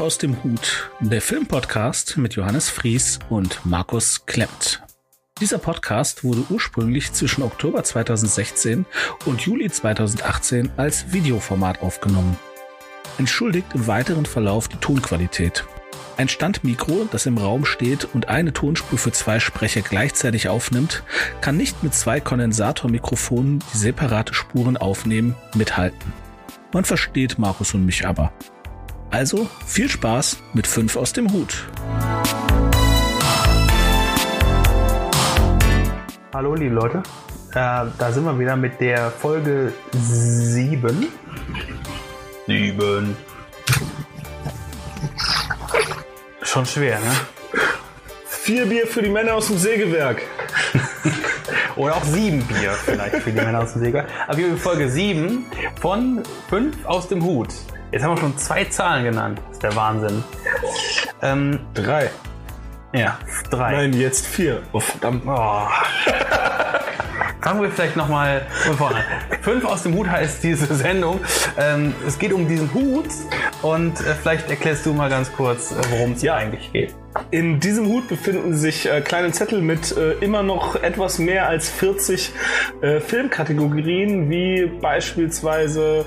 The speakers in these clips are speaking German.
Aus dem Hut, der Filmpodcast mit Johannes Fries und Markus Klemmt. Dieser Podcast wurde ursprünglich zwischen Oktober 2016 und Juli 2018 als Videoformat aufgenommen. Entschuldigt im weiteren Verlauf die Tonqualität. Ein Standmikro, das im Raum steht und eine Tonspur für zwei Sprecher gleichzeitig aufnimmt, kann nicht mit zwei Kondensatormikrofonen, die separate Spuren aufnehmen, mithalten. Man versteht Markus und mich aber. Also viel Spaß mit 5 aus dem Hut. Hallo liebe Leute, äh, da sind wir wieder mit der Folge 7. 7. Schon schwer, ne? Vier Bier für die Männer aus dem Sägewerk. Oder auch sieben Bier vielleicht für die Männer aus dem Sägewerk. Aber wir haben Folge 7 von 5 aus dem Hut. Jetzt haben wir schon zwei Zahlen genannt. Das ist der Wahnsinn. Ähm, Drei. ja, drei. Nein, jetzt vier. Oh, verdammt. Oh. Fangen wir vielleicht nochmal von vorne an. Fünf aus dem Hut heißt diese Sendung. Ähm, es geht um diesen Hut und äh, vielleicht erklärst du mal ganz kurz, äh, worum es hier eigentlich geht. In diesem Hut befinden sich äh, kleine Zettel mit äh, immer noch etwas mehr als 40 äh, Filmkategorien, wie beispielsweise,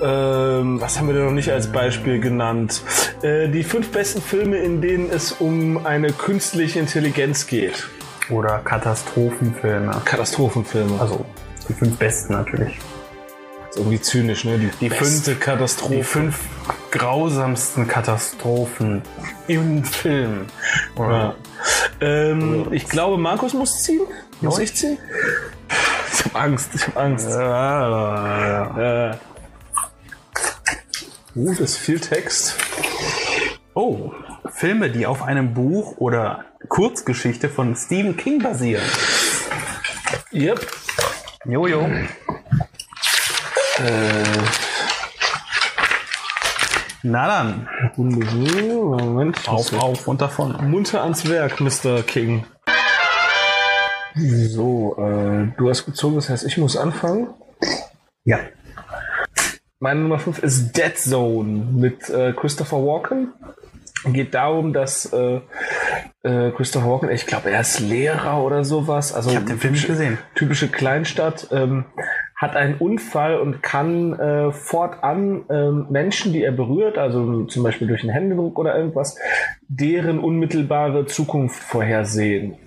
ähm, was haben wir denn noch nicht als Beispiel genannt? Äh, die fünf besten Filme, in denen es um eine künstliche Intelligenz geht. Oder Katastrophenfilme. Katastrophenfilme. Also die fünf besten natürlich. ist irgendwie zynisch, ne? Die, Die fünf- Katastrophe. Die fünf grausamsten Katastrophen im Film. Ja. Ähm, ich glaube, Markus muss ziehen. Muss Ja. ich ziehen? Ich hab Angst, ich hab Angst. Ja. Äh. Uh, das ist viel Text. Oh, Filme, die auf einem Buch oder Kurzgeschichte von Stephen King basieren. Yep. Jojo. Na dann, Moment. auf, auf und davon. Munter ans Werk, Mr. King. So, äh, du hast gezogen, das heißt, ich muss anfangen. Ja. Meine Nummer 5 ist Dead Zone mit äh, Christopher Walken. Geht darum, dass äh, äh, Christopher Walken, ich glaube, er ist Lehrer oder sowas. Also Ich habe den Film nicht gesehen. typische Kleinstadt, ähm, hat einen Unfall und kann äh, fortan ähm, Menschen, die er berührt, also zum Beispiel durch einen Händedruck oder irgendwas, deren unmittelbare Zukunft vorhersehen.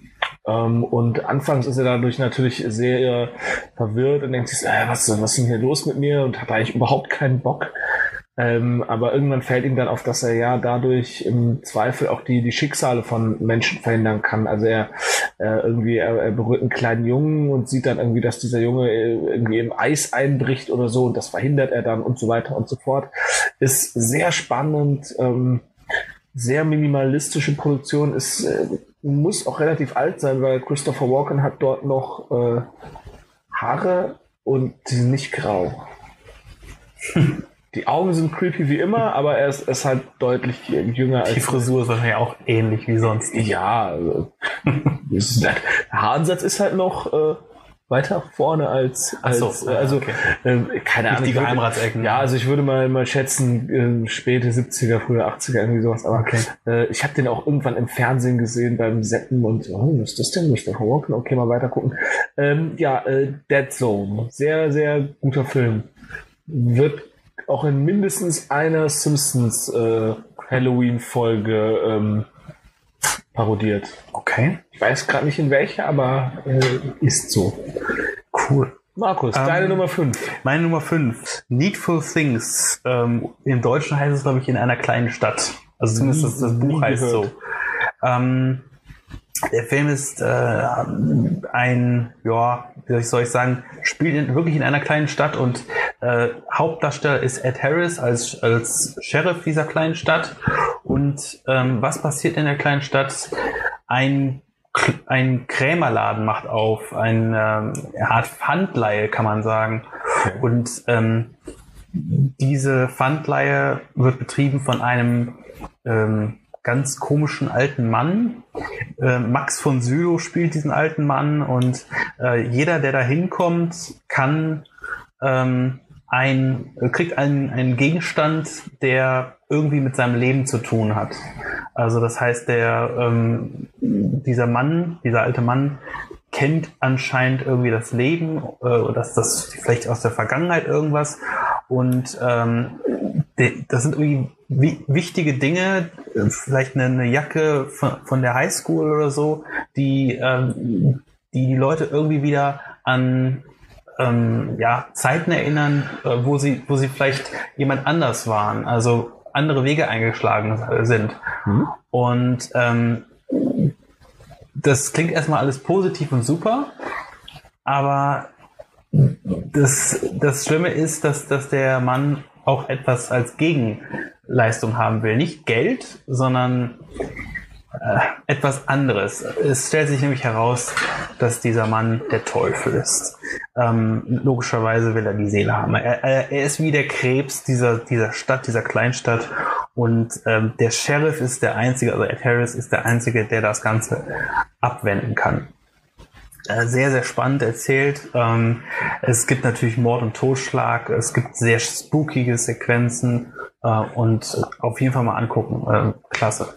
Ähm, und anfangs ist er dadurch natürlich sehr verwirrt und denkt sich, äh, was, was ist denn hier los mit mir und hat eigentlich überhaupt keinen Bock. Ähm, aber irgendwann fällt ihm dann auf, dass er ja dadurch im Zweifel auch die, die Schicksale von Menschen verhindern kann. Also er äh, irgendwie, er, er berührt einen kleinen Jungen und sieht dann irgendwie, dass dieser Junge äh, irgendwie im Eis einbricht oder so und das verhindert er dann und so weiter und so fort. Ist sehr spannend, ähm, sehr minimalistische Produktion, ist, äh, muss auch relativ alt sein, weil Christopher Walken hat dort noch äh, Haare und nicht grau. Die Augen sind creepy wie immer, aber er ist, ist halt deutlich jünger Die als. Frisur ist wahrscheinlich auch ähnlich wie sonst. Ja, also, halt, der Haaransatz ist halt noch äh, weiter vorne als. als Ach so, äh, also, okay. äh, keine Ahnung. die Geheimratsecken. Ja, also ich würde mal, mal schätzen, äh, späte 70er, frühe 80er, irgendwie sowas. Aber Okay. äh, ich habe den auch irgendwann im Fernsehen gesehen beim Seppen und oh, was ist das denn? Mr. Walken? Okay, mal weiter gucken. Ähm, ja, äh, Dead Zone. Sehr, sehr guter Film. Wird auch in mindestens einer Simpsons äh, Halloween-Folge ähm, parodiert. Okay. Ich weiß gerade nicht in welcher, aber äh, ist so. Cool. Markus, Ähm, deine Nummer 5. Meine Nummer 5. Needful Things. Ähm, Im Deutschen heißt es, glaube ich, in einer kleinen Stadt. Also zumindest das, das Buch heißt gehört. so. Ähm, der Film ist äh, ein, ja, wie soll ich sagen, spielt in, wirklich in einer kleinen Stadt und äh, Hauptdarsteller ist Ed Harris als, als Sheriff dieser kleinen Stadt. Und ähm, was passiert in der kleinen Stadt? Ein ein Krämerladen macht auf, ein ähm, Art Pfandleihe, kann man sagen. Und ähm, diese Pfandleihe wird betrieben von einem ähm, ganz komischen alten Mann. Äh, Max von Sydow spielt diesen alten Mann und äh, jeder, der da hinkommt, kann ähm, ein, kriegt einen, einen Gegenstand, der irgendwie mit seinem Leben zu tun hat. Also das heißt, der ähm, dieser Mann, dieser alte Mann kennt anscheinend irgendwie das Leben, äh, das, das vielleicht aus der Vergangenheit irgendwas. Und ähm, das sind irgendwie wichtige Dinge, vielleicht eine, eine Jacke von, von, der Highschool oder so, die, ähm, die die Leute irgendwie wieder an ähm, ja, Zeiten erinnern, äh, wo sie, wo sie vielleicht jemand anders waren, also andere Wege eingeschlagen sind. Mhm. Und ähm, das klingt erstmal alles positiv und super, aber das, das Schlimme ist, dass, dass der Mann auch etwas als Gegenleistung haben will. Nicht Geld, sondern etwas anderes. Es stellt sich nämlich heraus, dass dieser Mann der Teufel ist. Ähm, logischerweise will er die Seele haben. Er, er, er, ist wie der Krebs dieser, dieser Stadt, dieser Kleinstadt. Und ähm, der Sheriff ist der Einzige, also Ed Harris ist der Einzige, der das Ganze abwenden kann. Äh, sehr, sehr spannend erzählt. Ähm, es gibt natürlich Mord und Totschlag, es gibt sehr spookige Sequenzen äh, und auf jeden Fall mal angucken. Äh, klasse.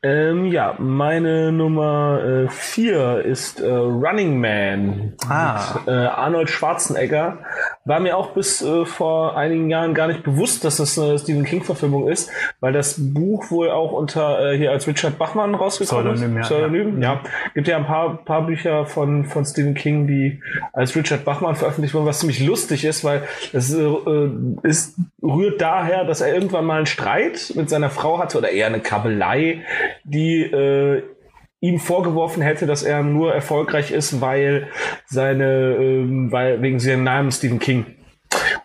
Ähm, ja, meine Nummer 4 äh, ist äh, Running Man ah. mit äh, Arnold Schwarzenegger. War mir auch bis äh, vor einigen Jahren gar nicht bewusst, dass das eine Stephen King-Verfilmung ist, weil das Buch wohl auch unter äh, hier als Richard Bachmann rausgekommen Pseudonym, ist. Pseudonym, ja. ja. Gibt ja ein paar, paar Bücher von, von Stephen King, die als Richard Bachmann veröffentlicht wurden, was ziemlich lustig ist, weil es äh, ist, rührt daher, dass er irgendwann mal einen Streit mit seiner Frau hatte oder eher eine Kabelei die äh, ihm vorgeworfen hätte, dass er nur erfolgreich ist, weil seine, ähm, weil wegen seinem Namen Stephen King.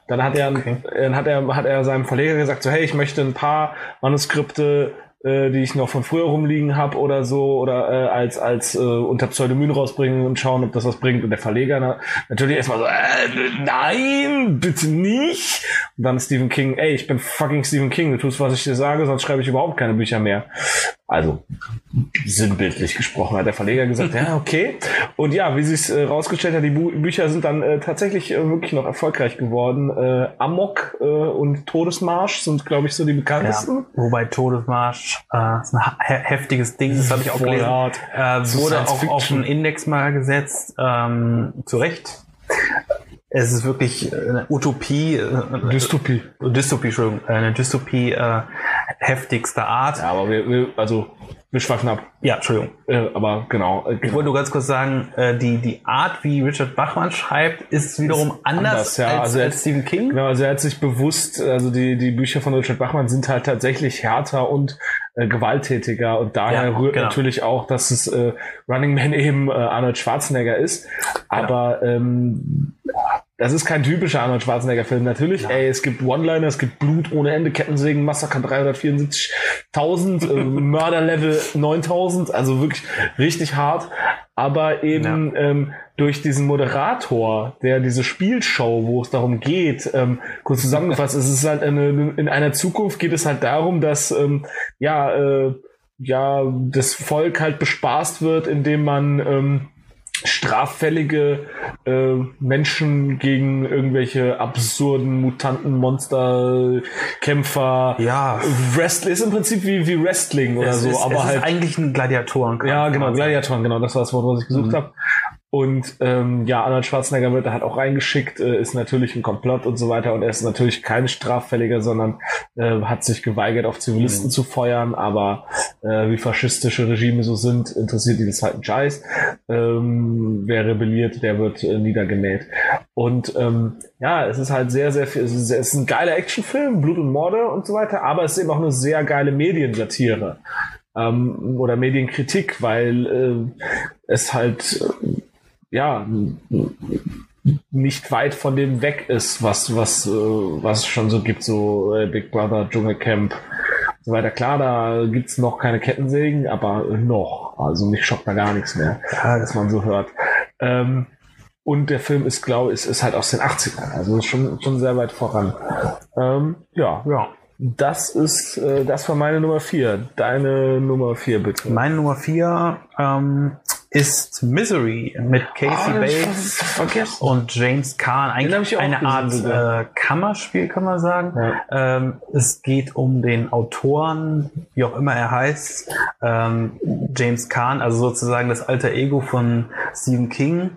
Dann hat er, okay. dann hat er, hat er seinem Verleger gesagt, so hey, ich möchte ein paar Manuskripte äh, die ich noch von früher rumliegen habe oder so oder äh, als als äh, unter Pseudonym rausbringen und schauen, ob das was bringt und der Verleger na, natürlich erstmal so äh, nein bitte nicht und dann Stephen King ey ich bin fucking Stephen King du tust was ich dir sage sonst schreibe ich überhaupt keine Bücher mehr also sinnbildlich gesprochen hat der Verleger gesagt, ja, okay. Und ja, wie sich es äh, rausgestellt hat, die Bü Bücher sind dann äh, tatsächlich äh, wirklich noch erfolgreich geworden. Äh, Amok äh, und Todesmarsch sind, glaube ich, so die bekanntesten. Ja, wobei Todesmarsch äh, ist ein he heftiges Ding, das habe ich auch gelesen. Äh, wurde auch auf den Index mal gesetzt, ähm, zu Recht. Es ist wirklich eine Utopie. Äh, Dystopie. Dystopie, Entschuldigung. Eine Dystopie äh, heftigster Art. Ja, aber wir, wir also wir schweifen ab. Ja, Entschuldigung. Äh, aber genau, äh, Ich wollte nur ganz kurz sagen, äh, die, die Art, wie Richard Bachmann schreibt, ist wiederum ist anders, anders ja. als, also als Stephen King. Genau, also er hat sich bewusst, also die, die Bücher von Richard Bachmann sind halt tatsächlich härter und äh, gewalttätiger und daher ja, rührt genau. natürlich auch, dass es äh, Running Man eben äh, Arnold Schwarzenegger ist. Aber genau. ähm, das ist kein typischer Arnold Schwarzenegger-Film. Natürlich, ja. ey, es gibt One-Liner, es gibt Blut ohne Ende, Kettensägen, Massaker 374.000, äh, Mörderlevel 9000, also wirklich richtig hart. Aber eben ja. ähm, durch diesen Moderator, der diese Spielshow, wo es darum geht, ähm, kurz zusammengefasst, es ist halt eine, in einer Zukunft geht es halt darum, dass ähm, ja äh, ja das Volk halt bespaßt wird, indem man ähm, straffällige äh, Menschen gegen irgendwelche absurden Mutanten, Monster, Kämpfer. Ja. Wrestling ist im Prinzip wie, wie Wrestling oder es so, ist, aber es halt. Ist eigentlich ein Gladiatoren. Ja, genau, Gladiatoren, genau, das war das Wort, was ich gesucht mhm. habe. Und ähm, ja, Arnold Schwarzenegger wird da halt auch reingeschickt, äh, ist natürlich ein Komplott und so weiter. Und er ist natürlich kein Straffälliger, sondern äh, hat sich geweigert, auf Zivilisten mhm. zu feuern. Aber äh, wie faschistische Regime so sind, interessiert ihn das halt ein Scheiß. Ähm, wer rebelliert, der wird äh, niedergemäht. Und ähm, ja, es ist halt sehr, sehr viel, es ist, es ist ein geiler Actionfilm, Blut und Morde und so weiter, aber es ist eben auch eine sehr geile Mediensatire ähm, oder Medienkritik, weil äh, es halt äh, ja, nicht weit von dem weg ist, was, was, äh, was schon so gibt, so äh, Big Brother, Dschungelcamp, so weiter. Klar, da gibt's noch keine Kettensägen, aber noch. Also mich schockt da gar nichts mehr, dass man so hört. Ähm, und der Film ist, glaube ich, ist, ist halt aus den 80ern, also schon, schon sehr weit voran. Ähm, ja, ja. Das ist, äh, das war meine Nummer vier. Deine Nummer vier, bitte. Meine Nummer vier ähm, ist Misery mit Casey Oh, Bates und James hab Eigentlich eine Art äh, Kammerspiel, kann man sagen. Ähm, es geht um den Autoren, wie auch immer er heißt, ähm, James Caan, also sozusagen das alter Ego von Stephen King,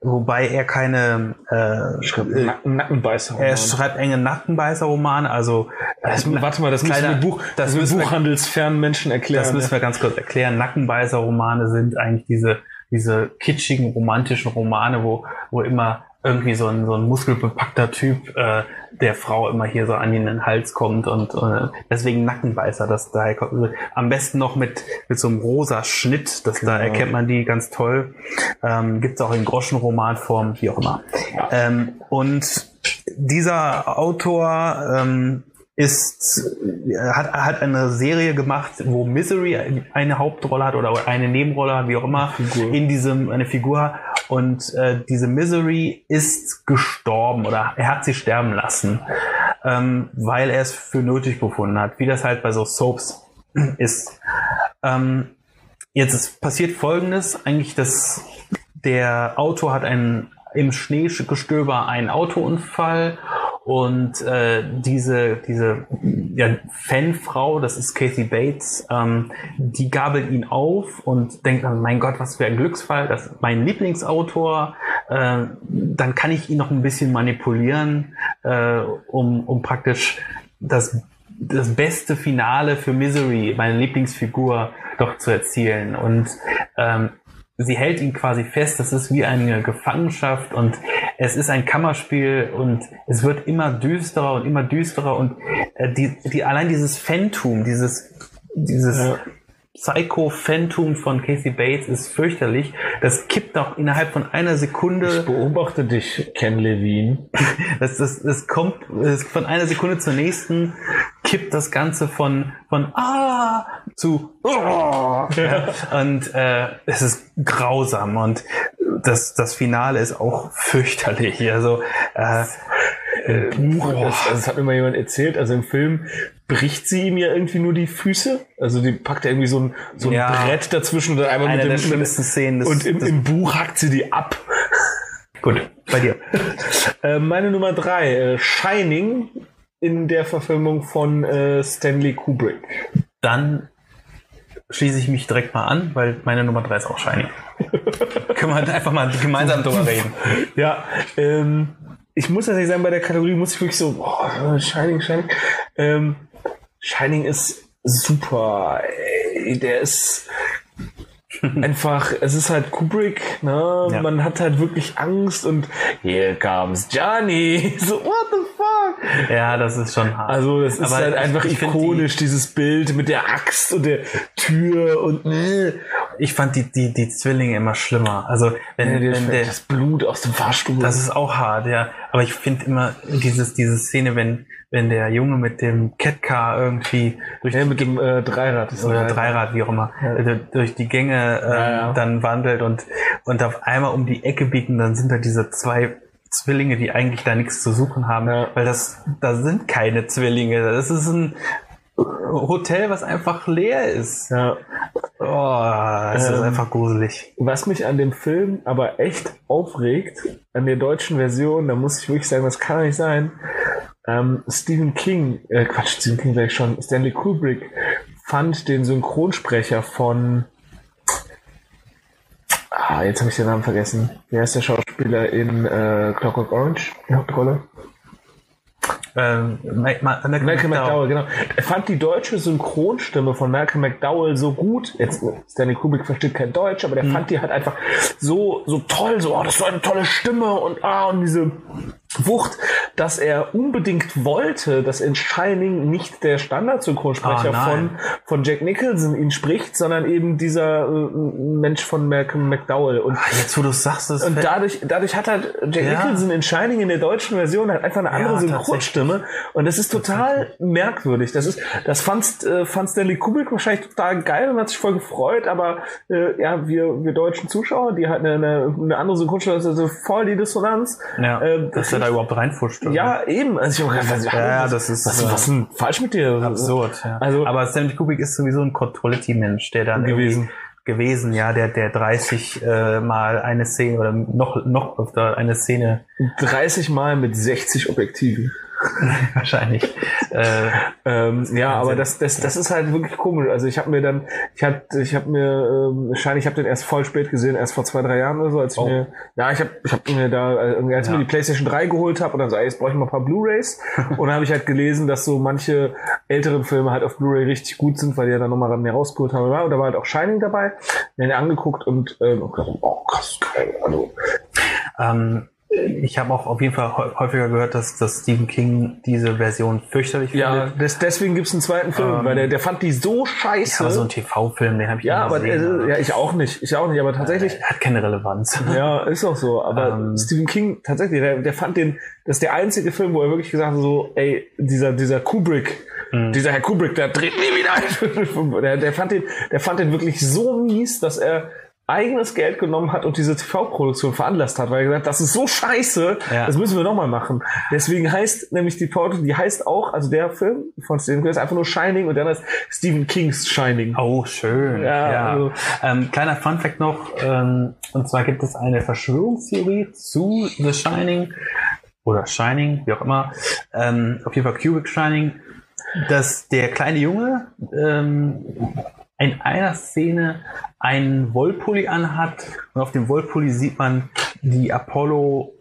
wobei er keine äh, Nacken, Nackenbeißer. er schreibt enge Nackenbeißer-Romane, also das, warte mal, das müssen wir Buch, das müssen wir- buchhandelsfernen Menschen erklären. das müssen wir ganz kurz erklären. Nackenbeißer-Romane sind eigentlich diese, diese kitschigen, romantischen Romane, wo, wo immer irgendwie so ein, so ein muskelbepackter Typ äh, der Frau immer hier so an den Hals kommt und äh, deswegen Nackenbeißer. Das daher kommt, also am besten noch mit, mit so einem rosa Schnitt. Das, Da erkennt man die ganz toll. Ähm, Gibt es auch in Groschenromanform, wie auch immer. Ähm, und dieser Autor ähm, ist, äh, hat, hat eine Serie gemacht, wo Misery eine Hauptrolle hat oder eine Nebenrolle hat, wie auch immer, Figur. in diesem, eine Figur. Und äh, diese Misery ist gestorben oder er hat sie sterben lassen, ähm, weil er es für nötig befunden hat, wie das halt bei so Soaps ist. Ähm, jetzt passiert Folgendes, eigentlich, dass der Autor hat einen im Schneegestöber einen Autounfall und äh, diese diese ja, Fanfrau, das ist Kathy Bates, ähm, die gabelt ihn auf und denkt dann, mein Gott, was für ein Glücksfall, das ist mein Lieblingsautor, äh, dann kann ich ihn noch ein bisschen manipulieren, äh, um, um praktisch das das beste Finale für Misery, meine Lieblingsfigur, doch zu erzielen. Und ähm, sie hält ihn quasi fest. Das ist wie eine Gefangenschaft und es ist ein Kammerspiel und es wird immer düsterer und immer düsterer und äh, die, die allein dieses Phantom, dieses dieses Ja. Psycho-Phantom von Casey Bates ist fürchterlich. Das kippt auch innerhalb von einer Sekunde. Ich beobachte dich, Ken Levine. Das, das, das kommt das von einer Sekunde zur nächsten, kippt das Ganze von, von ah zu oh. ja. und äh, es ist grausam und das, das Finale ist auch fürchterlich. Also äh, Buch, das, also das hat mir mal jemand erzählt, also im Film bricht sie ihm ja irgendwie nur die Füße. Also die packt ja irgendwie so ein, so ein Ja. Brett dazwischen und dann einmal eine mit dem schlimmsten Szenen. des- Und im, im Buch hackt sie die ab. gut, bei dir. Äh, meine Nummer drei, äh, Shining in der Verfilmung von äh, Stanley Kubrick. Dann schließe ich mich direkt mal an, weil meine Nummer drei ist auch shiny. Können wir einfach mal gemeinsam drüber reden. Ja, ähm, ich muss tatsächlich sagen, bei der Kategorie muss ich wirklich so, boah, Shining, Shining. Ähm, Shining ist super. Ey, der ist einfach, es ist halt Kubrick, ne? Ja. Man hat halt wirklich Angst und here comes Johnny. So, what the fuck? Ja, das ist schon hart. Also, das ist Aber halt ich- einfach ich ikonisch, dieses Bild mit der Axt und der Tür und äh, Ich fand die, die, die Zwillinge immer schlimmer. Also, wenn, der, wenn der, das Blut aus dem Fahrstuhl. das ist auch hart, ja. Aber ich finde immer dieses, diese Szene, wenn, wenn der Junge mit dem Catcar irgendwie durch ja, mit dem äh, Dreirad. Ist oder Dreirad, wie auch immer, äh, durch die Gänge ähm, Ja, ja. dann wandelt und, und auf einmal um die Ecke biegen, dann sind da diese zwei Zwillinge, die eigentlich da nichts zu suchen haben, Ja. weil das, da sind keine Zwillinge. Das ist ein Hotel, was einfach leer ist. Ja. Oh, es ist Ähm, einfach gruselig. Was mich an dem Film aber echt aufregt, an der deutschen Version, da muss ich wirklich sagen, das kann nicht sein. Ähm, Stephen King, äh, Quatsch, Stephen King sag ich schon, Stanley Kubrick fand den Synchronsprecher von Ah, jetzt habe ich den Namen vergessen. Wie heißt der Schauspieler in äh, Clockwork Orange? Die Hauptrolle? Ähm, Ma- Ma- Malcolm Malcolm McDowell, genau. Er fand die deutsche Synchronstimme von Malcolm McDowell so gut. Jetzt, Stanley Kubrick versteht kein Deutsch, aber der Mhm. fand die halt einfach so, so toll, so, oh, das ist so eine tolle Stimme und, ah, und diese Wucht, dass er unbedingt wollte, dass in Shining nicht der Standardsynchronsprecher Ah, von, von Jack Nicholson ihn spricht, sondern eben dieser äh, Mensch von Malcolm McDowell. Und Ah, Jetzt, wo du sagst, das und dadurch, dadurch hat halt Jack Ja. Nicholson in Shining in der deutschen Version halt einfach eine andere Ja, Synchronstimme. Und das ist total merkwürdig. Das ist, das fand, äh, fand Stanley Kubrick wahrscheinlich total geil und hat sich voll gefreut, aber äh, ja, wir, wir deutschen Zuschauer, die halt eine, eine, andere Synchronstimme, das also voll die Dissonanz. ja, äh, dass er da überhaupt reinfuscht. oder? Ja, eben. Also ich hab gedacht, was, Ja, was, das ist, was, äh, was ist denn falsch mit dir? absurd. Ja. Also- aber Stanley Kubrick ist sowieso ein Quality-Mensch, der dann Gewesen. gewesen, ja, der, der 30 äh, Mal eine Szene oder noch, noch öfter eine Szene 30 Mal mit 60 Objektiven. wahrscheinlich. Äh, Ähm, ja, aber das, das, das ist halt wirklich komisch. Also ich habe mir dann, ich hab, ich habe mir, ähm, wahrscheinlich, ich habe den erst voll spät gesehen, erst vor zwei, drei Jahren oder so, als ich Oh. mir, ja, ich habe ich hab mir da, äh, als ich Ja. mir die PlayStation 3 geholt habe und dann so, ey, jetzt brauche ich mal ein paar Blu-Rays. und dann habe ich halt gelesen, dass so manche älteren Filme halt auf Blu-ray richtig gut sind, weil die ja dann nochmal mehr rausgeholt haben. Und da war halt auch Shining dabei. Den hab angeguckt und ähm, gedacht, oh krass, geil. Also, ähm, ich habe auch auf jeden Fall häu- häufiger gehört, dass, dass Stephen King diese Version fürchterlich ja, findet. des, deswegen gibt's einen zweiten Film, Ähm, weil der, der fand die so scheiße. Aber so ein TV-Film, den habe ich ja, aber gesehen, äh, ja, ich auch nicht. Ich auch nicht, aber tatsächlich. Der hat keine Relevanz. Ja, ist auch so. Aber Ähm. Stephen King, tatsächlich, der, der fand den, das ist der einzige Film, wo er wirklich gesagt hat, so, ey, dieser, dieser Kubrick, Mhm. dieser Herr Kubrick, der dreht nie wieder ein. der, der fand den, der fand den wirklich so mies, dass er eigenes Geld genommen hat und diese TV-Produktion veranlasst hat, weil er gesagt hat, das ist so scheiße, Ja. das müssen wir nochmal machen. Deswegen heißt nämlich die Produktion, die heißt auch, also der Film von Stephen King ist einfach nur Shining und dann heißt Stephen King's Shining. Oh, schön. Ja, Ja. also- ähm, kleiner Fun-Fact noch, ähm, und zwar gibt es eine Verschwörungstheorie zu The Shining oder Shining, wie auch immer, ähm, auf jeden Fall Kubrick Shining, dass der kleine Junge ähm, in einer Szene einen Wollpulli anhat und auf dem Wollpulli sieht man die Apollo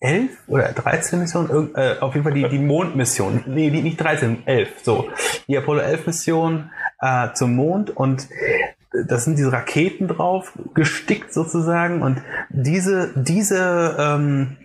11 oder 13 Mission, äh, auf jeden Fall die, die Mondmission. Nee, die, nicht 13, 11, so. Die Apollo 11 Mission äh, zum Mond und das sind diese Raketen drauf, gestickt sozusagen und diese, diese ähm,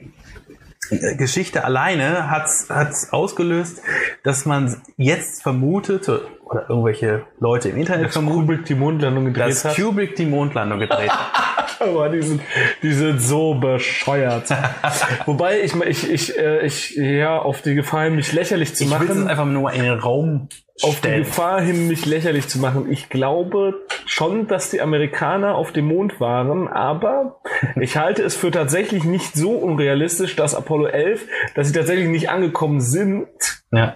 Geschichte alleine hat's hat's ausgelöst, dass man jetzt vermutet, oder irgendwelche Leute im Internet Dass vermuten, Kubrick die Mondlandung gedreht dass hat. Kubrick die Mondlandung gedreht hat. Aber die sind, die sind so bescheuert. Wobei ich, ich, ich, äh, ich, ja, auf die Gefahr hin, mich lächerlich zu Ich will es machen, einfach nur in den Raum auf die stellen. Gefahr hin, mich lächerlich zu machen. Ich glaube schon, dass die Amerikaner auf dem Mond waren, aber ich halte es für tatsächlich nicht so unrealistisch, dass Apollo 11, dass sie tatsächlich nicht angekommen sind, Ja.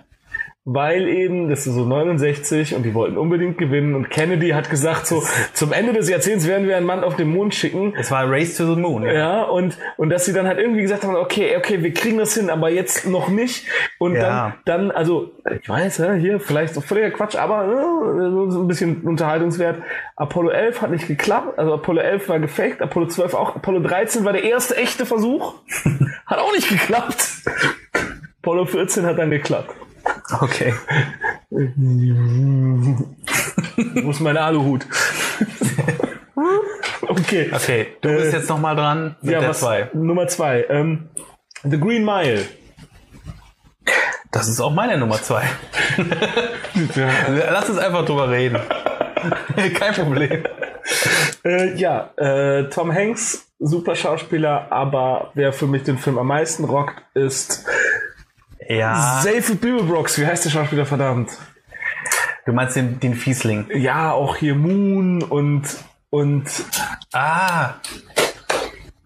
Weil eben, das ist so 69 und die wollten unbedingt gewinnen und Kennedy hat gesagt, so, zum Ende des Jahrzehnts werden wir einen Mann auf den Mond schicken. Es war Race to the Moon. Ja, und, und dass sie dann halt irgendwie gesagt haben, okay, okay, wir kriegen das hin, aber jetzt noch nicht. Und Ja. dann, dann, also, ich weiß, ja, hier vielleicht so völliger Quatsch, aber äh, so ein bisschen Unterhaltungswert. Apollo 11 hat nicht geklappt, also Apollo 11 war gefaked, Apollo 12 auch, Apollo 13 war der erste echte Versuch, hat auch nicht geklappt. Apollo 14 hat dann geklappt. Okay. Wo ist mein Aluhut? okay. Okay, du bist Äh, jetzt noch mal dran mit ja, der was, 2. Nummer zwei. Ähm, The Green Mile. Das ist auch meine Nummer 2. Lass uns einfach drüber reden. Kein Problem. Äh, ja, äh, Tom Hanks, super Schauspieler, aber wer für mich den Film am meisten rockt, ist Ja, Seyfried Beeblebrox. Wie heißt der Schauspieler, verdammt? du meinst den, den Fiesling. Ja, auch hier Moon und und Ah.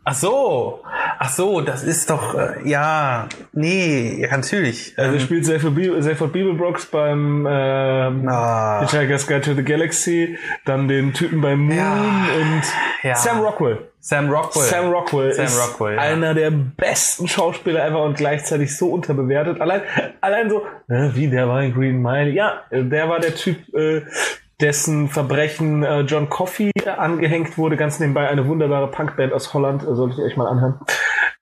Ach so. Ach so, das ist doch, äh, ja, nee, ja, natürlich. also Ähm, spielt Seyfried Beeblebrox beim ähm, ah, Hitchhiker's Guide to the Galaxy, dann den Typen beim Moon Ja. und Ja. Sam Rockwell. Sam Rockwell. Sam Rockwell Sam ist Rockwell, ja. einer der besten Schauspieler ever und gleichzeitig so unterbewertet. Allein, allein so, äh, wie der war in Green Mile. Ja, der war der Typ, äh, dessen Verbrechen äh, John Coffey angehängt wurde. Ganz nebenbei eine wunderbare Punkband aus Holland. Äh, sollte ich euch mal anhören.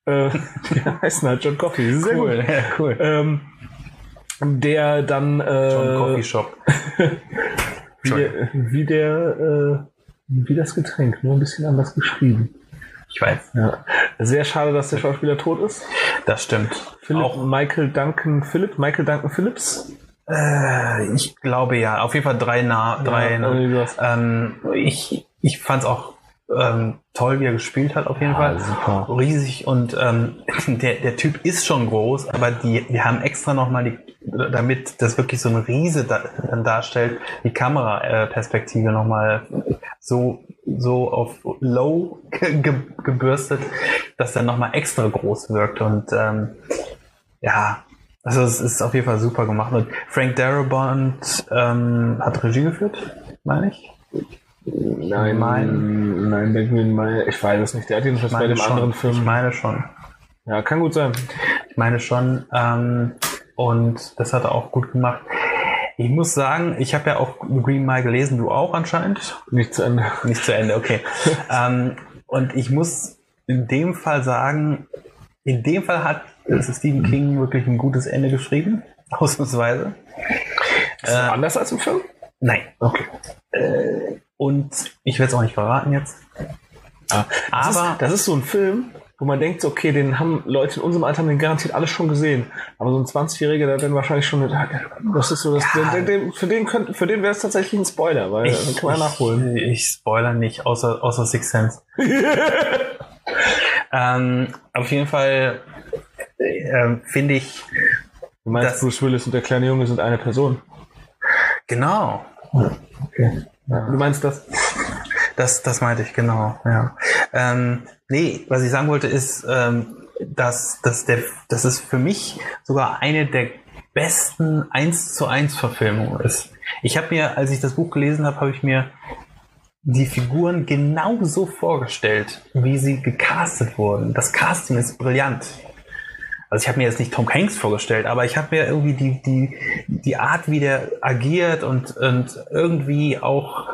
Äh, die heißen halt John Coffey. Sehr Cool, gut. ja, cool. Ähm, der dann äh, John Coffee Shop. wie der, wie der äh, wie das Getränk, nur ein bisschen anders geschrieben. Ich weiß. Ja. Sehr schade, dass der Schauspieler tot ist. Das stimmt. Philipp Auch, Michael Duncan Philipp, Michael Duncan Phillips. Äh, ich glaube ja. Auf jeden Fall drei Na drei Ja, sowas. ähm, Ich, ich fand es auch ähm, toll, wie er gespielt hat, auf jeden Ja, Fall. super. Riesig und ähm, der, der Typ ist schon groß, aber die, die haben extra nochmal die, damit das wirklich so ein Riese da, dann darstellt, die Kameraperspektive nochmal so, so auf low ge, ge, gebürstet, dass er nochmal extra groß wirkt und ähm, ja, also es ist auf jeden Fall super gemacht und Frank Darabont ähm, hat Regie geführt, meine ich. Nein, Mein- nein, Benjamin Meyer, ich weiß es nicht. Der hat jedenfalls bei dem schon. anderen Ich Film. meine schon. Ja, kann gut sein. Ich meine schon. Ähm, und das hat er auch gut gemacht. Ich muss sagen, ich habe ja auch Green Mile gelesen, du auch anscheinend. Nicht zu Ende. Nicht zu Ende, okay. ähm, und ich muss in dem Fall sagen, in dem Fall hat äh, Stephen King wirklich ein gutes Ende geschrieben, ausnahmsweise. Ist das anders als im Film? Nein. Okay. Und ich werde es auch nicht verraten jetzt. Das, Aber ist, das ist so ein Film, wo man denkt, okay, den haben Leute in unserem Alter haben den garantiert alles schon gesehen. Aber so ein 20-Jähriger, der dann wahrscheinlich schon, das ist so, das, Ja. der, der, für den, könnt, für den wäre es tatsächlich ein Spoiler, weil ich, kann man nachholen. Ich, ich spoiler nicht, außer, außer Six Sense. ähm, auf jeden Fall äh, finde ich, Du meinst, das- Bruce Willis und der kleine Junge sind eine Person. genau, Du meinst das? Das, das meinte ich, genau, ja. Ähm, nee, was ich sagen wollte ist, ähm, dass, dass, der, dass es für mich sogar eine der besten 1 zu 1 Verfilmungen ist. Ich habe mir, als ich das Buch gelesen habe, habe ich mir die Figuren genauso vorgestellt, wie sie gecastet wurden. Das Casting ist brillant. Also ich habe mir jetzt nicht Tom Hanks vorgestellt, aber ich habe mir irgendwie die, die, die Art, wie der agiert und, und irgendwie auch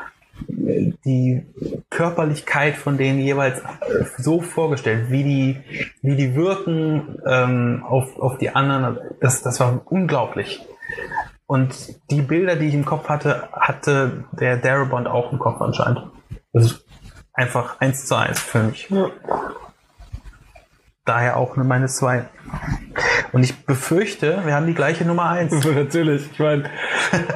äh, die Körperlichkeit von denen jeweils äh, so vorgestellt, wie die, wie die wirken ähm, auf, auf die anderen. Das, das war unglaublich. Und die Bilder, die ich im Kopf hatte, hatte der Darabont auch im Kopf anscheinend. Das ist einfach eins zu eins für mich. Ja. Daher auch eine meine zwei. Und ich befürchte, wir haben die gleiche Nummer eins. Natürlich. Ich meine,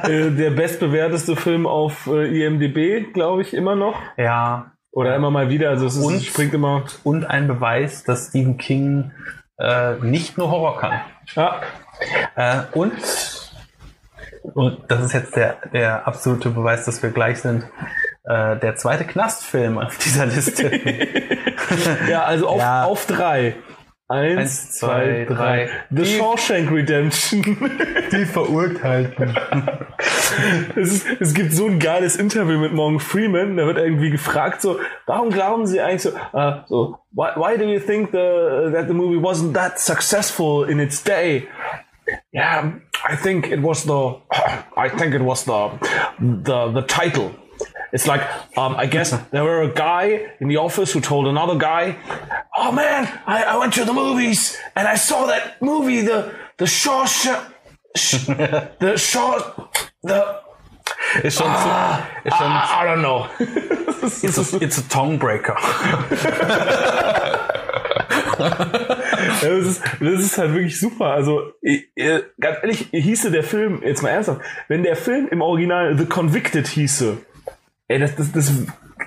äh, der bestbewerteste Film auf äh, IMDb, glaube ich, immer noch. Ja. Oder immer mal wieder. Also es, ist, Und- es springt immer. Und ein Beweis, dass Stephen King äh, nicht nur Horror kann. Ja. Äh, und, und das ist jetzt der, der absolute Beweis, dass wir gleich sind. Äh, der zweite Knastfilm auf dieser Liste. Ja, also auf, Ja. auf drei. Eins, Eins, zwei, zwei, drei. The Die- Shawshank Redemption. Die Verurteilten. es, es gibt so ein geiles Interview mit Morgan Freeman. Da wird irgendwie gefragt so, warum glauben Sie eigentlich so, äh, so why, why do you think the, that the movie wasn't that successful in its day? Yeah, I think it was the, I think it was the, the, the title. It's like, um, I guess there were a guy in the office who told another guy, "Oh man, I, I went to the movies and I saw that movie, the the Shawshank, sh- the Shaw, the Ist schon zu, ist schon, I, I don't know." it's, a, it's a tonguebreaker. Ja, das, ist, das ist halt wirklich super. Also, ganz ehrlich, hieße der Film, jetzt mal ernsthaft, wenn der Film im Original The Convicted hieße, ey, das, das, das,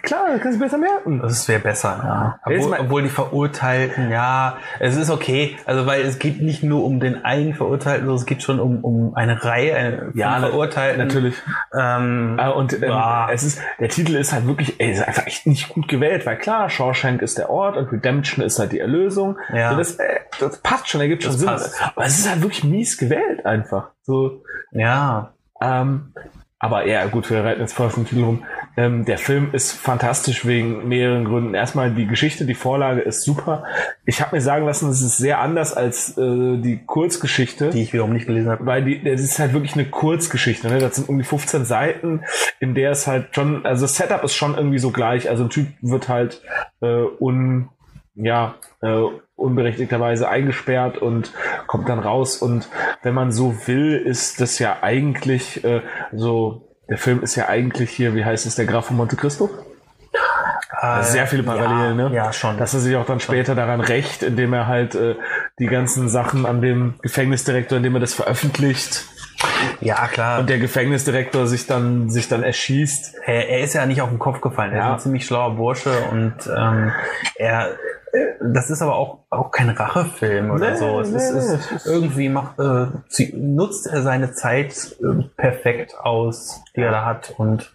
klar, das kannst du besser merken. Das wäre besser, ja. Obwohl, obwohl die Verurteilten, ja, es ist okay. Also, weil es geht nicht nur um den einen Verurteilten, sondern es geht schon um, um eine Reihe eine Ja, von Verurteilten. natürlich. Ähm, Ah, Und ähm, Ah. es ist, der Titel ist halt wirklich, ey, ist einfach echt nicht gut gewählt, weil klar, Shawshank ist der Ort und Redemption ist halt die Erlösung. Ja. So, das, äh, das passt schon, ergibt schon Das Sinn. passt. Aber es ist halt wirklich mies gewählt einfach. So, ja, Ähm, aber ja, gut, wir reiten jetzt voll auf den Titel rum. Ähm, der Film ist fantastisch wegen mehreren Gründen. Erstmal die Geschichte, die Vorlage ist super. Ich habe mir sagen lassen, es ist sehr anders als äh, die Kurzgeschichte. die ich wiederum nicht gelesen habe. weil die, das ist halt wirklich eine Kurzgeschichte. Ne? Das sind irgendwie 15 Seiten, in der es halt schon, also das Setup ist schon irgendwie so gleich. Also ein Typ wird halt äh, un, ja, äh, unberechtigterweise eingesperrt und kommt dann raus. Und wenn man so will, ist das ja eigentlich äh, so, der Film ist ja eigentlich hier, wie heißt es, der Graf von Monte Cristo? Äh, Sehr viele Parallelen, ja, ne? Ja, schon. Dass er sich auch dann später daran rächt, indem er halt äh, die ganzen Sachen an dem Gefängnisdirektor, indem er das veröffentlicht ja, klar. und der Gefängnisdirektor sich dann sich dann erschießt. er, er ist ja nicht auf den Kopf gefallen. Er Ja. ist ein ziemlich schlauer Bursche und ähm, er das ist aber auch, auch kein Rachefilm oder Nee, so. Es nee, ist, es ist- irgendwie macht, äh, sie, nutzt er seine Zeit äh, perfekt aus, die er da hat. Und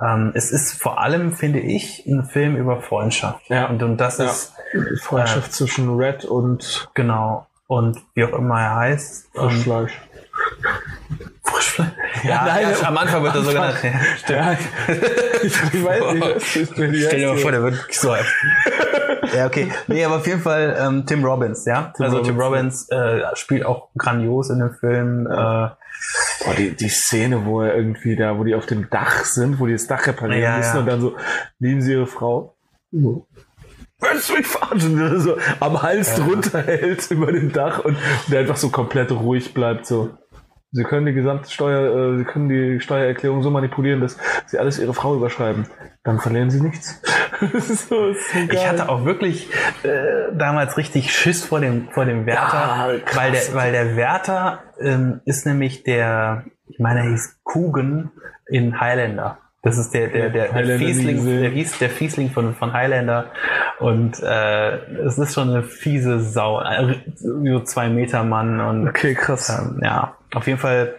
ähm, es ist vor allem, finde ich, ein Film über Freundschaft. Ja. Und, und das Ja. ist Die Freundschaft zwischen Red und genau. Und wie auch immer er heißt. Ähm, Ja, nein, ja, am Anfang wird er so genannt. Ja. Ja, ich, ich weiß nicht, was denn Stell dir mal vor, der wird so ja, okay. Nee, aber auf jeden Fall ähm, Tim Robbins, ja. Tim also Tim Robbins, Robbins äh, spielt auch grandios in dem Film. Äh, Boah, die, die Szene, wo er irgendwie da, wo die auf dem Dach sind, wo die das Dach reparieren Ja, müssen ja. und dann so, lieben sie ihre Frau? So. Willst du mich verarschen? Und so am Hals drunter hält über dem Dach und der einfach so komplett ruhig bleibt, so. Sie können die gesamte Steuer, äh, Sie können die Steuererklärung so manipulieren, dass Sie alles Ihre Frau überschreiben. Dann verlieren Sie nichts. so, so. Ich hatte auch wirklich äh, damals richtig Schiss vor dem, vor dem Wärter, Ja, weil, der, weil der Wärter ähm, ist nämlich der, ich meine, er hieß Coogan in Highlander. Das ist der, der, der, der Fiesling, der, hieß der Fiesling von, von Highlander. Und äh, es ist schon eine fiese Sau. Äh, So zwei Meter Mann und Okay, krass. ähm, ja, auf jeden Fall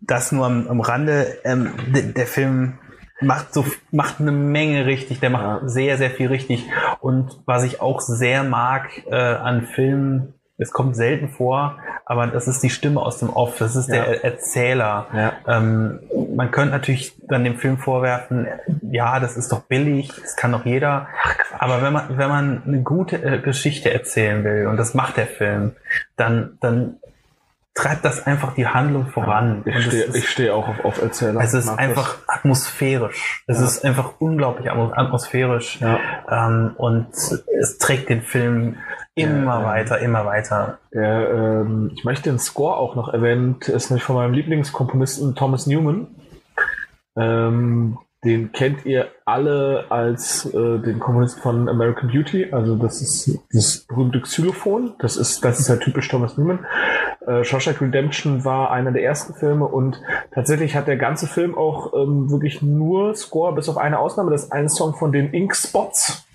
das nur am, am Rande. Ähm, der, der Film macht so macht eine Menge richtig. Der macht sehr sehr viel richtig. Und was ich auch sehr mag äh, an Filmen, es kommt selten vor, aber das ist die Stimme aus dem Off. Das ist Ja. der Erzähler. Ja. Ähm, man könnte natürlich dann dem Film vorwerfen, ja, das ist doch billig, das kann doch jeder. Aber wenn man, wenn man eine gute äh, Geschichte erzählen will, und das macht der Film, dann, dann treibt das einfach die Handlung voran. Ich und es stehe ich steh auch auf, auf Erzähler. es ist einfach atmosphärisch. Es ist einfach unglaublich atmo- atmosphärisch. Ja. Ähm, und es trägt den Film immer Ja, ja. weiter, immer weiter. Das. Ähm, ich möchte den Score auch noch erwähnen, ist nämlich von meinem Lieblingskomponisten Thomas Newman. Ähm, den kennt ihr alle als äh, den Komponisten von American Beauty. Also das ist das berühmte Xylophon. Das ist, das ist ja typisch Thomas Newman. Äh, Shawshank Redemption war einer der ersten Filme und tatsächlich hat der ganze Film auch ähm, wirklich nur Score, bis auf eine Ausnahme. Das ist ein Song von den Ink Spots.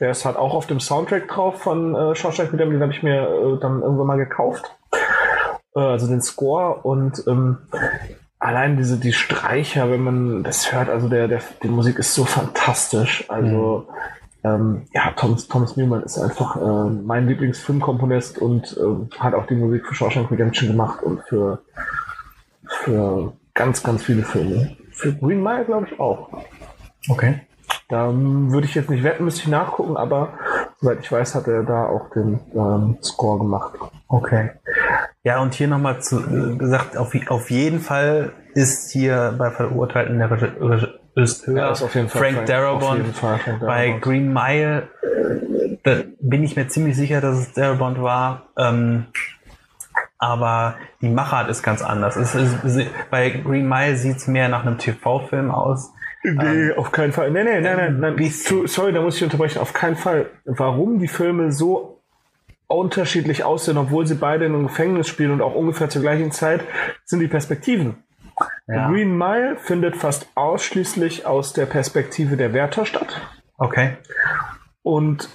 Der ist halt auch auf dem Soundtrack drauf von äh, Shawshank Redemption. Den habe ich mir äh, dann irgendwann mal gekauft. Äh, also den Score und ähm, allein diese die Streicher, wenn man das hört, also der, der die Musik ist so fantastisch. Also ähm, ja, Thomas, Thomas Newman ist einfach äh, mein Lieblingsfilmkomponist und ähm, hat auch die Musik für Shawshank Redemption gemacht und für für ganz ganz viele Filme. Für Green Mile glaube ich auch. Okay. Da ähm, würde ich jetzt nicht wetten, müsste ich nachgucken, aber soweit ich weiß, hat er da auch den ähm, Score gemacht. Okay. Ja, und hier nochmal zu, äh, gesagt, auf, auf jeden Fall ist hier bei Verurteilten der Reg- Reg- Regisseur Ja, ist auf jeden Fall Frank, Frank- Darabont. Frank Bei. Green Mile äh, da bin ich mir ziemlich sicher, dass es Darabont war. Ähm, aber die Machart ist ganz anders. Es ist, bei Green Mile sieht es mehr nach einem TV-Film aus. Nee, auf keinen Fall. Nee, nee, nein, nein, nein. bisschen. Zu- Sorry, da muss ich unterbrechen. Auf keinen Fall. Warum die Filme so unterschiedlich aussehen, obwohl sie beide in einem Gefängnis spielen und auch ungefähr zur gleichen Zeit, sind die Perspektiven. Ja. Green Mile findet fast ausschließlich aus der Perspektive der Wärter statt. Okay. Und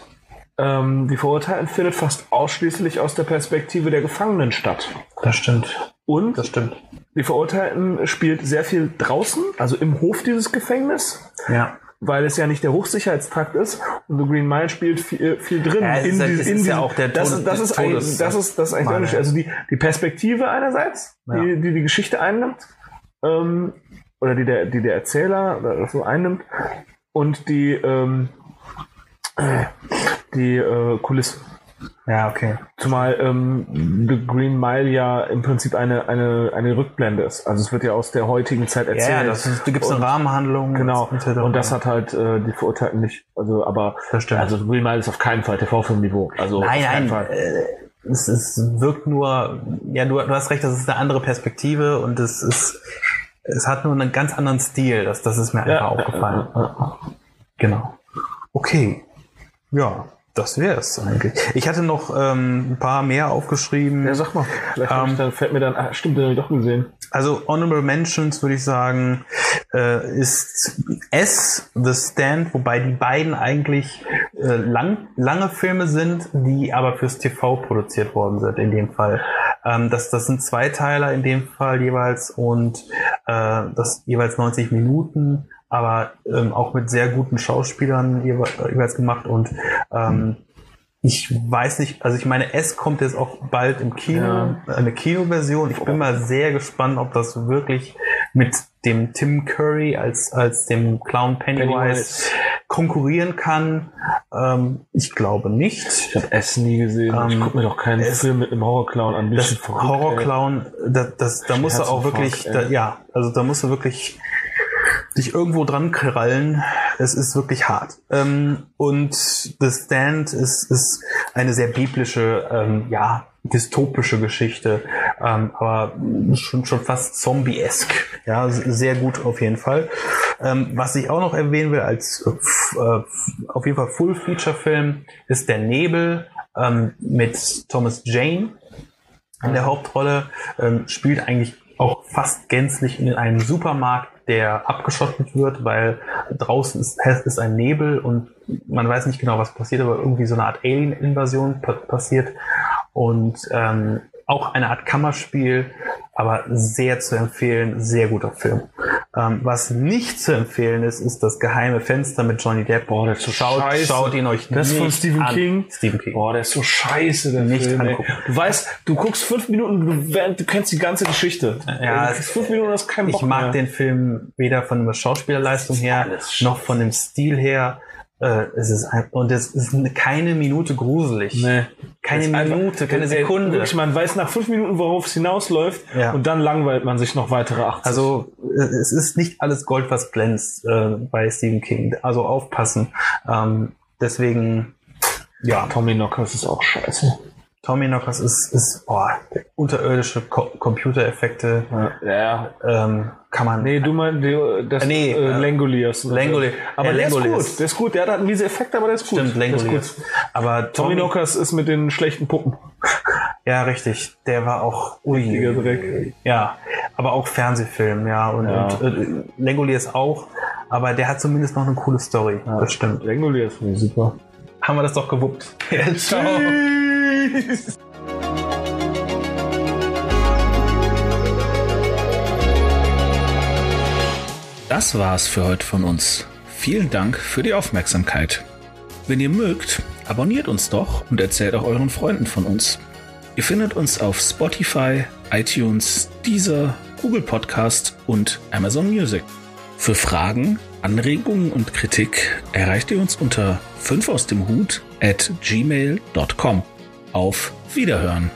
ähm, die Verurteilten findet fast ausschließlich aus der Perspektive der Gefangenen statt. Das stimmt. Und Das stimmt. die Verurteilten spielt sehr viel draußen, also im Hof dieses Gefängnis, Ja. Weil es ja nicht der Hochsicherheitstrakt ist. Und The Green Mile spielt viel, viel drin. Ja, es ist ja- es ist ja diesem- auch der das, ist- das ist eigentlich, das ist, das ist eigentlich ja. Also die, die Perspektive einerseits, Ja. die, die die Geschichte einnimmt, ähm, oder die der, die der Erzähler oder so einnimmt, und die, ähm, äh, die äh, Kulisse. Ja, okay. Zumal ähm, The Green Mile ja im Prinzip eine, eine, eine Rückblende ist. Also es wird ja aus der heutigen Zeit erzählt. ja das ist, da gibt es eine Und- Rahmenhandlung. Genau. Das ist- Und das hat halt äh, die Verurteilten nicht. Also, aber also The Green Mile ist auf keinen Fall TV-Film-Niveau. Also Nein, auf keinen nein. Fall. Äh, es, es wirkt nur, ja, du, du hast recht, das ist eine andere Perspektive und es ist, es hat nur einen ganz anderen Stil. Das, das ist mir einfach Ja, aufgefallen. Genau. Okay. Ja, das wäre es eigentlich. Ich hatte noch ähm, ein paar mehr aufgeschrieben. Ja, sag mal. Vielleicht Ähm, dann, fällt mir dann, ah, stimmt, den hab ich doch gesehen. Also Honorable Mentions würde ich sagen, äh, ist S, The Stand, wobei die beiden eigentlich äh, lang, lange Filme sind, die aber fürs TV produziert worden sind in dem Fall. Ähm, das, das sind Zweiteiler in dem Fall jeweils und äh, das jeweils 90 Minuten, aber ähm, auch mit sehr guten Schauspielern jewe- jeweils gemacht und ähm, ich weiß nicht, also ich meine, S kommt jetzt auch bald im Kino, Ja. eine Kinoversion. Ich bin mal sehr gespannt, ob das wirklich mit dem Tim Curry als, als dem Clown Pennywise, Pennywise. konkurrieren kann. Ähm, ich glaube nicht. Ich habe S nie gesehen. ich Ähm, gucke mir doch keinen es- Film mit einem Horrorclown an. Das verrückt? Horrorclown, das, das, da musst du auch wirklich, da, ja, also da musst du wirklich dich irgendwo dran krallen. Es ist wirklich hart. Ähm, und The Stand ist, ist eine sehr biblische, ähm, ja, dystopische Geschichte, ähm, aber schon, schon fast zombie-esk. Ja, sehr gut auf jeden Fall. Ähm, was ich auch noch erwähnen will als äh, äh, auf jeden Fall Full-Feature-Film ist Der Nebel ähm, mit Thomas Jane in der Hauptrolle, ähm, spielt eigentlich auch fast gänzlich in einem Supermarkt, der abgeschottet wird, weil draußen ist, ist ein Nebel und man weiß nicht genau, was passiert, aber irgendwie so eine Art Alien-Invasion pa passiert. Und ähm, auch eine Art Kammerspiel, aber sehr zu empfehlen, sehr guter Film. Ähm, was nicht zu empfehlen ist, ist das geheime Fenster mit Johnny Depp. Boah, der ist so schaut, scheiße. schaut ihn euch Das nicht von Stephen an. King. Stephen King. Boah, der ist so scheiße, der Nicht Film. Ey. angucken. Du weißt, du guckst fünf Minuten, du, du kennst die ganze Geschichte. Ja, du fünf Minuten, hast keinen Bock Ich mag mehr. den Film weder von der Schauspielerleistung her, noch von dem Stil her. Äh, es ist ein, und es ist eine- keine Minute gruselig. Nee. Keine ist einfach- Minute, keine Sekunde. Wirklich, man weiß nach fünf Minuten, worauf es hinausläuft Ja. und dann langweilt man sich noch weitere 80. Also es ist nicht alles Gold, was glänzt äh, bei Stephen King. Also aufpassen. Ähm, deswegen, ja, Tommy Knockers ist auch scheiße. Tommy Knockers ist, ist boah, unterirdische Ko Computereffekte. Ja. Ähm, kann man. Nee, du meinst das Äh, nee, äh, äh, Langoliers. Langolier. Aber Ja, der Langoliers. ist gut. Der ist gut. Der hat halt einen miese Effekt, aber der ist gut. Stimmt, der ist Langoliers. gut. Aber Tommy Knockers ist mit den schlechten Puppen. Ja, richtig. Der war auch Richtiger ui, Dreck. Ja, aber auch Fernsehfilm, ja. Und, Ja. und äh, Langoliers auch. Aber der hat zumindest noch eine coole Story. Das stimmt. Langoliers finde ich super. Haben wir das doch gewuppt. Ja, ciao. Das war's für heute von uns. Vielen Dank für die Aufmerksamkeit. Wenn ihr mögt, abonniert uns doch und erzählt auch euren Freunden von uns. Ihr findet uns auf Spotify, iTunes, Deezer, Google Podcast und Amazon Music. Für Fragen, Anregungen und Kritik erreicht ihr uns unter 5 aus dem Hut at gmail.com. Auf Wiederhören!